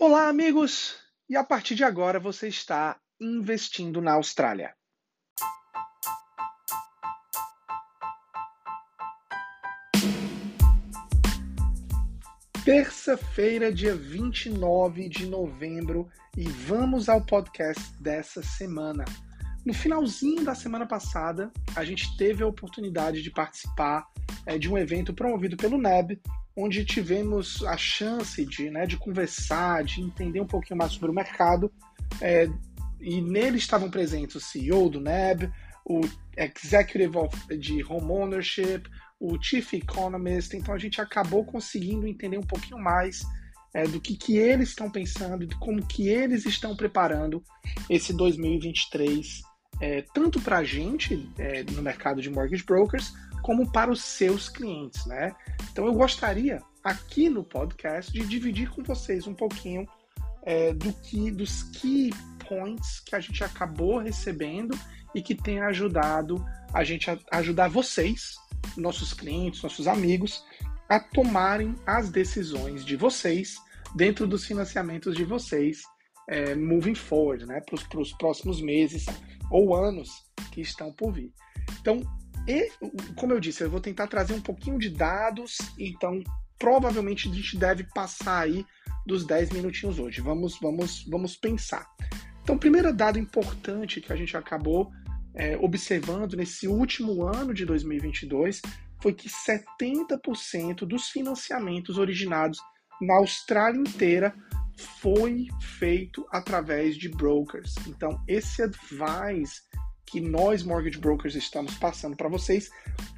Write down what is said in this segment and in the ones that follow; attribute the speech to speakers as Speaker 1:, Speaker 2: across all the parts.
Speaker 1: Olá, amigos! E a partir de agora você está investindo na Austrália. Terça-feira, dia 29 de novembro, e vamos ao podcast dessa semana. No finalzinho da semana passada, a gente teve a oportunidade de participar é, de um evento promovido pelo NEB, onde tivemos a chance de, né, de conversar, de entender um pouquinho mais sobre o mercado. É, e nele estavam presentes o CEO do NEB, o Executive of, de Home Ownership, o Chief Economist. Então a gente acabou conseguindo entender um pouquinho mais é, do que, que eles estão pensando, de como que eles estão preparando esse 2023, é, tanto para a gente é, no mercado de mortgage brokers, como para os seus clientes, né? Então eu gostaria aqui no podcast de dividir com vocês um pouquinho é, do que dos key points que a gente acabou recebendo e que tem ajudado a gente a ajudar vocês, nossos clientes, nossos amigos, a tomarem as decisões de vocês dentro dos financiamentos de vocês é, moving forward, né, para os próximos meses ou anos que estão por vir. Então, e, como eu disse, eu vou tentar trazer um pouquinho de dados, então provavelmente a gente deve passar aí dos 10 minutinhos hoje. Vamos, vamos, vamos pensar. Então, o primeiro dado importante que a gente acabou é, observando nesse último ano de 2022 foi que 70% dos financiamentos originados na Austrália inteira foi feito através de brokers. Então, esse advice que nós mortgage brokers estamos passando para vocês,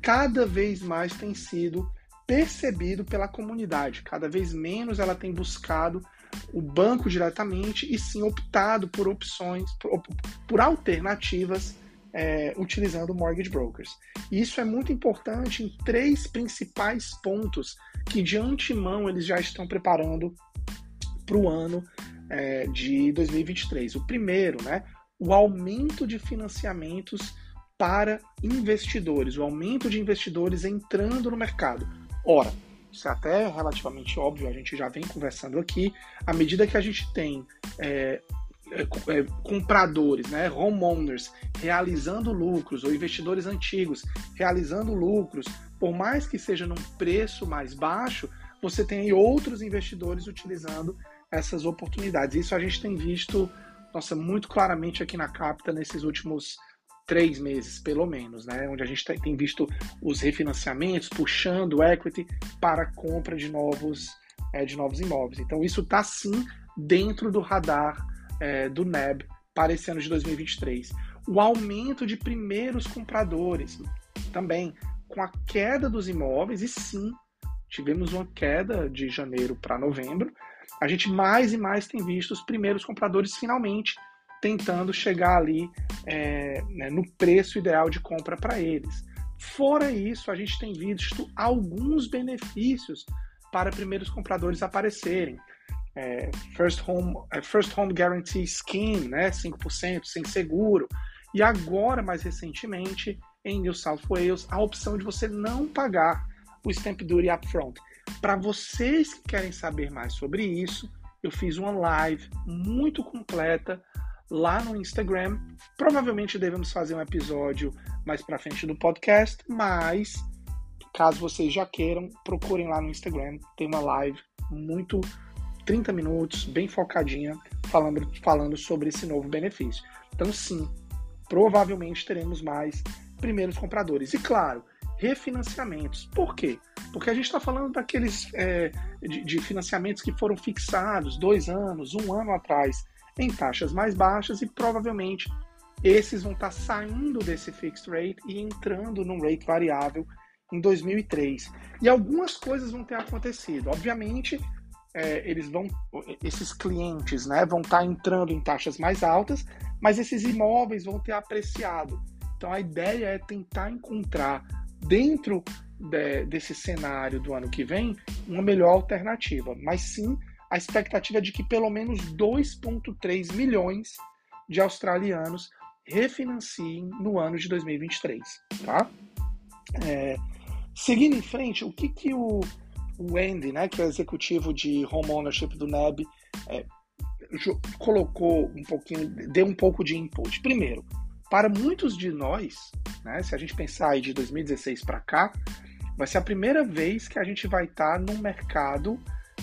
Speaker 1: cada vez mais tem sido percebido pela comunidade. Cada vez menos ela tem buscado o banco diretamente e sim optado por opções, por, por alternativas é, utilizando mortgage brokers. E isso é muito importante em três principais pontos que de antemão eles já estão preparando para o ano é, de 2023. O primeiro, né, o aumento de financiamentos para investidores, o aumento de investidores entrando no mercado. Ora, isso é até relativamente óbvio, a gente já vem conversando aqui, à medida que a gente tem é, é, é compradores, né, homeowners, realizando lucros, ou investidores antigos realizando lucros, por mais que seja num preço mais baixo, você tem outros investidores utilizando essas oportunidades. Isso a gente tem visto nossa, muito claramente aqui na Capta nesses últimos três meses, pelo menos, né? Onde a gente tem visto os refinanciamentos puxando o equity para compra de novos, é, de novos imóveis. Então, isso está sim dentro do radar é, do NEB para esse ano de 2023. O aumento de primeiros compradores também, com a queda dos imóveis, e sim, tivemos uma queda de janeiro para novembro, a gente mais e mais tem visto os primeiros compradores finalmente tentando chegar ali é, né, no preço ideal de compra para eles. Fora isso, a gente tem visto alguns benefícios para primeiros compradores aparecerem. É, first, home, é, first Home Guarantee Scheme, né, 5% sem seguro. E agora, mais recentemente, em New South Wales, a opção de você não pagar o Stamp Duty upfront. Para vocês que querem saber mais sobre isso, eu fiz uma live muito completa lá no Instagram. Provavelmente devemos fazer um episódio mais para frente do podcast, mas caso vocês já queiram, procurem lá no Instagram. Tem uma live muito 30 minutos, bem focadinha, falando, falando sobre esse novo benefício. Então, sim, provavelmente teremos mais primeiros compradores. E claro, refinanciamentos. Por quê? Porque a gente está falando daqueles é, de, de, financiamentos que foram fixados dois anos, um ano atrás, em taxas mais baixas e provavelmente esses vão estar tá saindo desse fixed rate e entrando num rate variável em 2003. E algumas coisas vão ter acontecido. Obviamente, é, eles vão, esses clientes, né, vão estar tá entrando em taxas mais altas, mas esses imóveis vão ter apreciado. Então a ideia é tentar encontrar dentro de, desse cenário do ano que vem uma melhor alternativa, mas sim a expectativa de que pelo menos 2,3 milhões de australianos refinanciem no ano de 2023, tá? É, seguindo em frente, o que, que o, o Andy, né, que é executivo de home ownership do NEB, é, colocou um pouquinho, deu um pouco de input. Primeiro, para muitos de nós, né, se a gente pensar aí de 2016 para cá, vai ser a primeira vez que a gente vai estar tá num mercado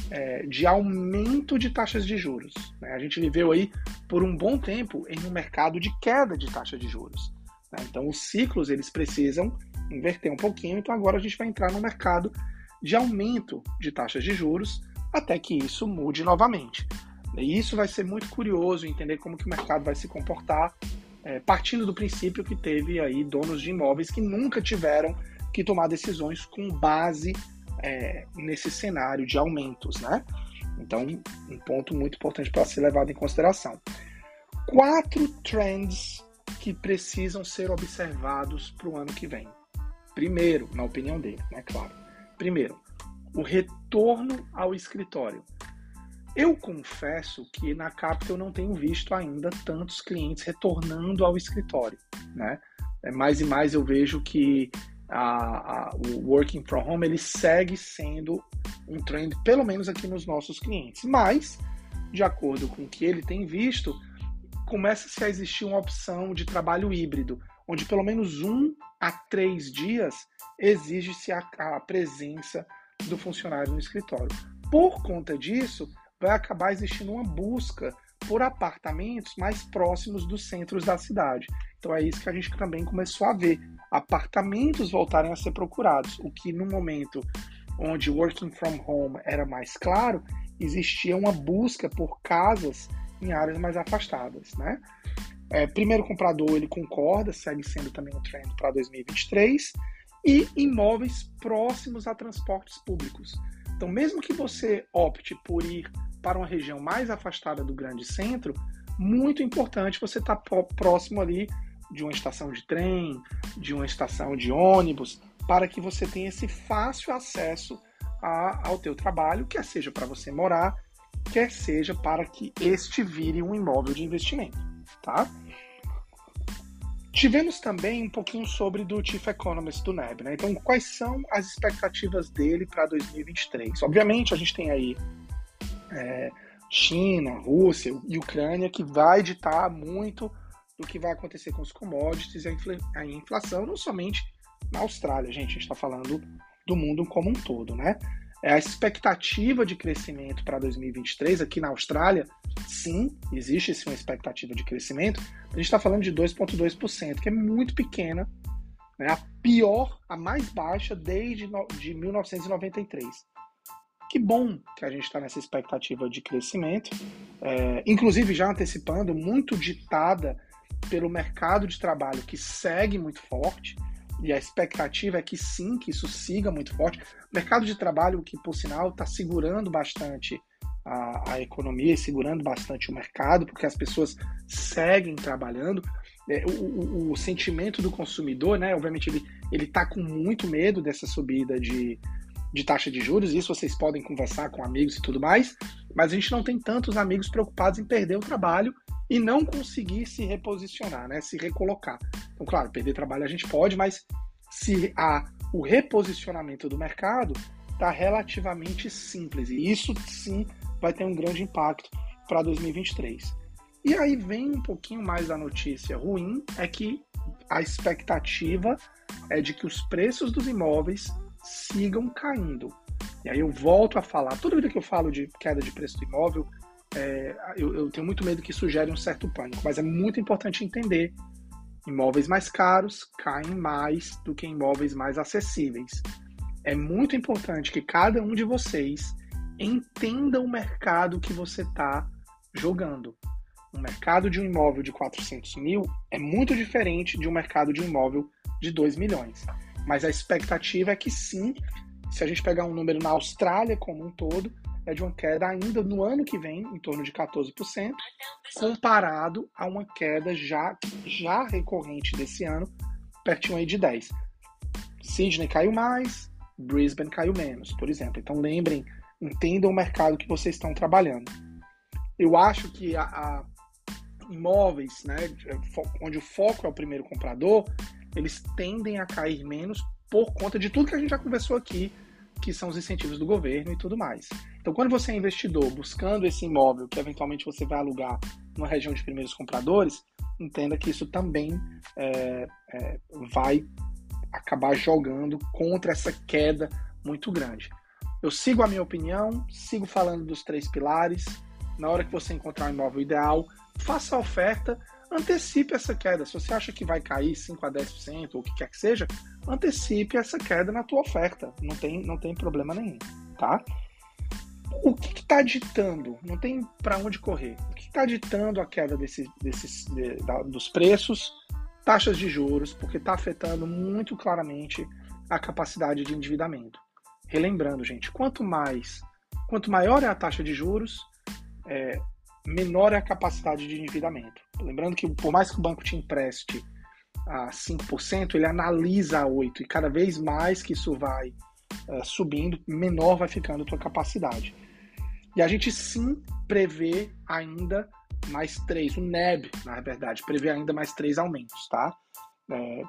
Speaker 1: é, de aumento de taxas de juros. Né? A gente viveu aí por um bom tempo em um mercado de queda de taxa de juros. Né? Então os ciclos eles precisam inverter um pouquinho, então agora a gente vai entrar no mercado de aumento de taxas de juros até que isso mude novamente. E isso vai ser muito curioso entender como que o mercado vai se comportar, é, partindo do princípio que teve aí donos de imóveis que nunca tiveram que tomar decisões com base é, nesse cenário de aumentos, né? Então, um ponto muito importante para ser levado em consideração. Quatro trends que precisam ser observados para o ano que vem. Primeiro, na opinião dele, né? Claro. Primeiro, o retorno ao escritório. Eu confesso que na Capital eu não tenho visto ainda tantos clientes retornando ao escritório, né? É, mais e mais eu vejo que a, a, o working from home ele segue sendo um trend, pelo menos aqui nos nossos clientes. Mas, de acordo com o que ele tem visto, começa-se a existir uma opção de trabalho híbrido, onde pelo menos um a três dias exige-se a, a presença do funcionário no escritório. Por conta disso, vai acabar existindo uma busca por apartamentos mais próximos dos centros da cidade. Então é isso que a gente também começou a ver apartamentos voltarem a ser procurados, o que no momento onde working from home era mais claro, existia uma busca por casas em áreas mais afastadas, né? É, primeiro comprador ele concorda, segue sendo também um trend para 2023 e imóveis próximos a transportes públicos. Então, mesmo que você opte por ir para uma região mais afastada do grande centro, muito importante você estar tá próximo ali de uma estação de trem, de uma estação de ônibus, para que você tenha esse fácil acesso a, ao teu trabalho, quer seja para você morar, quer seja para que este vire um imóvel de investimento, tá? Tivemos também um pouquinho sobre do Chief Economist do NEB, né? Então, quais são as expectativas dele para 2023? Obviamente, a gente tem aí é, China, Rússia e Ucrânia que vai ditar muito do que vai acontecer com os commodities e a inflação, não somente na Austrália, gente, a gente está falando do mundo como um todo, né? É a expectativa de crescimento para 2023 aqui na Austrália, sim, existe sim uma expectativa de crescimento. A gente está falando de 2,2%, que é muito pequena, né? a pior, a mais baixa desde de 1993. Que bom que a gente está nessa expectativa de crescimento, é, inclusive já antecipando, muito ditada pelo mercado de trabalho que segue muito forte, e a expectativa é que sim, que isso siga muito forte. Mercado de trabalho que, por sinal, está segurando bastante a, a, economia e segurando bastante o mercado, porque as pessoas seguem trabalhando. É, o, o, o, sentimento do consumidor, né? Obviamente, ele ele está com muito medo dessa subida de, de taxa de juros. Isso vocês podem conversar com amigos e tudo mais. Mas a gente não tem tantos amigos preocupados em perder o trabalho e não conseguir se reposicionar, né? Se recolocar. Então, claro, perder trabalho a gente pode, mas se há o reposicionamento do mercado, está relativamente simples. E isso sim vai ter um grande impacto para 2023. E aí vem um pouquinho mais da notícia ruim, é que a expectativa é de que os preços dos imóveis sigam caindo. E aí eu volto a falar, toda vida que eu falo de queda de preço do imóvel, é, eu, eu, tenho muito medo que isso gere um certo pânico, mas é muito importante entender: imóveis mais caros caem mais do que imóveis mais acessíveis. É muito importante que cada um de vocês entenda o mercado que você está jogando. O mercado de um imóvel de 400 mil é muito diferente de um mercado de um imóvel de 2 milhões. Mas a expectativa é que sim, se a gente pegar um número na Austrália como um todo, é de uma queda ainda no ano que vem, em torno de 14%, comparado a uma queda já, já recorrente desse ano, pertinho aí de 10%. Sydney caiu mais, Brisbane caiu menos, por exemplo. Então lembrem, entendam o mercado que vocês estão trabalhando. Eu acho que a, a imóveis, né, onde o foco é o primeiro comprador, eles tendem a cair menos por conta de tudo que a gente já conversou aqui que são os incentivos do governo e tudo mais. Então, quando você é investidor buscando esse imóvel que eventualmente você vai alugar numa região de primeiros compradores, entenda que isso também é, é, vai acabar jogando contra essa queda muito grande. Eu sigo a minha opinião, sigo falando dos três pilares. Na hora que você encontrar um imóvel ideal, faça a oferta, antecipe essa queda. Se você acha que vai cair 5 a 10% ou o que quer que seja, antecipe essa queda na tua oferta. Não tem, não tem problema nenhum, tá? O que está ditando? Não tem para onde correr. O que está ditando a queda desse, desses, de, da, dos preços? Taxas de juros, porque está afetando muito claramente a capacidade de endividamento. Relembrando, gente, quanto mais, quanto maior é a taxa de juros, é, menor é a capacidade de endividamento. Lembrando que por mais que o banco te empreste a 5%, ele analisa a 8%, e cada vez mais que isso vai é, subindo, menor vai ficando a tua capacidade. E a gente sim prevê ainda mais três, o NEB, na verdade, prevê ainda mais três aumentos, tá? É,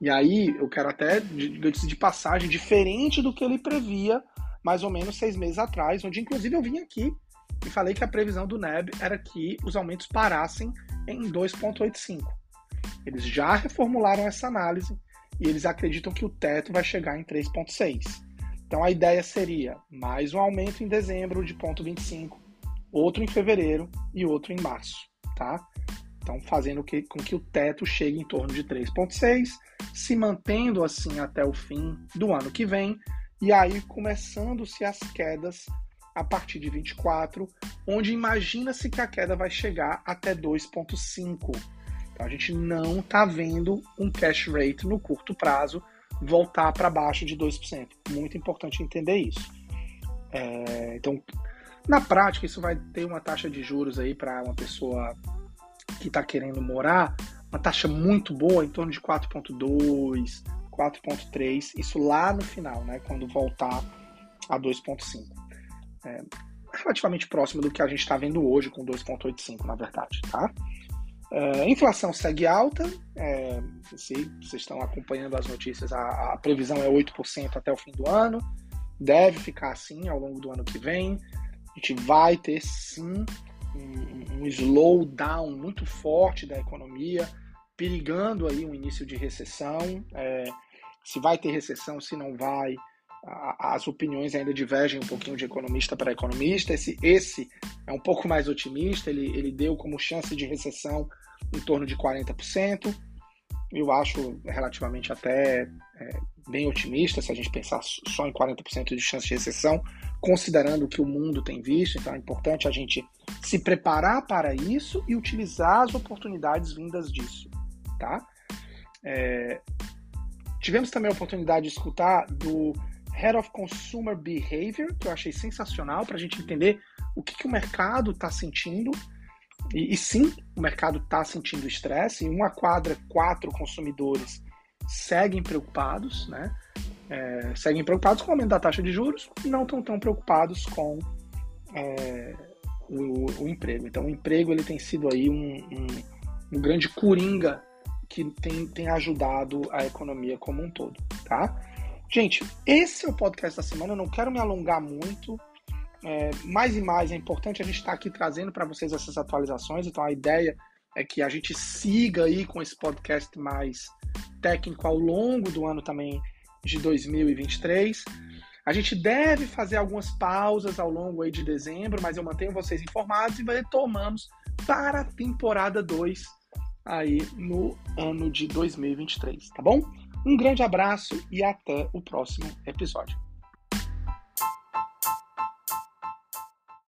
Speaker 1: e aí eu quero até, de passagem, diferente do que ele previa mais ou menos seis meses atrás, onde inclusive eu vim aqui e falei que a previsão do NEB era que os aumentos parassem em 2,85. Eles já reformularam essa análise e eles acreditam que o teto vai chegar em 3,6. Então a ideia seria mais um aumento em dezembro de 0,25, outro em fevereiro e outro em março, tá? Então fazendo que, com que o teto chegue em torno de 3,6 se mantendo assim até o fim do ano que vem, e aí começando-se as quedas a partir de 24, onde imagina-se que a queda vai chegar até 2,5. Então a gente não está vendo um cash rate no curto prazo voltar para baixo de 2%. Muito importante entender isso. É, então, na prática, isso vai ter uma taxa de juros aí para uma pessoa que está querendo morar uma taxa muito boa, em torno de 4.2, 4.3, isso lá no final, né, quando voltar a 2.5. É, relativamente próximo do que a gente está vendo hoje com 2.85, na verdade, tá? É, inflação segue alta, é, se vocês estão acompanhando as notícias, a, a, previsão é 8% até o fim do ano, deve ficar assim ao longo do ano que vem. A gente vai ter sim um, um slowdown muito forte da economia, perigando aí um início de recessão. É, se vai ter recessão, se não vai, as opiniões ainda divergem um pouquinho de economista para economista. Esse, esse é um pouco mais otimista, ele, ele deu como chance de recessão em torno de 40%. Eu acho relativamente até é, bem otimista se a gente pensar só em 40% de chance de recessão, considerando o que o mundo tem visto. Então é importante a gente se preparar para isso e utilizar as oportunidades vindas disso tá? É, tivemos também a oportunidade de escutar do Head of Consumer Behavior, que eu achei sensacional para a gente entender o que, que o mercado está sentindo. E, e, sim, o mercado está sentindo estresse. Em uma quadra, quatro consumidores seguem preocupados, né? É, seguem preocupados com o aumento da taxa de juros e não estão tão preocupados com é, o, o, emprego. Então, o emprego ele tem sido aí um, um, um grande coringa que tem, tem ajudado a economia como um todo, tá? Gente, esse é o podcast da semana. Eu não quero me alongar muito. É, mais e mais é importante a gente estar aqui trazendo para vocês essas atualizações. Então a ideia é que a gente siga aí com esse podcast mais técnico ao longo do ano também de 2023. A gente deve fazer algumas pausas ao longo aí de dezembro, mas eu mantenho vocês informados e retomamos para a temporada 2 aí no ano de 2023, tá bom? Um grande abraço e até o próximo episódio.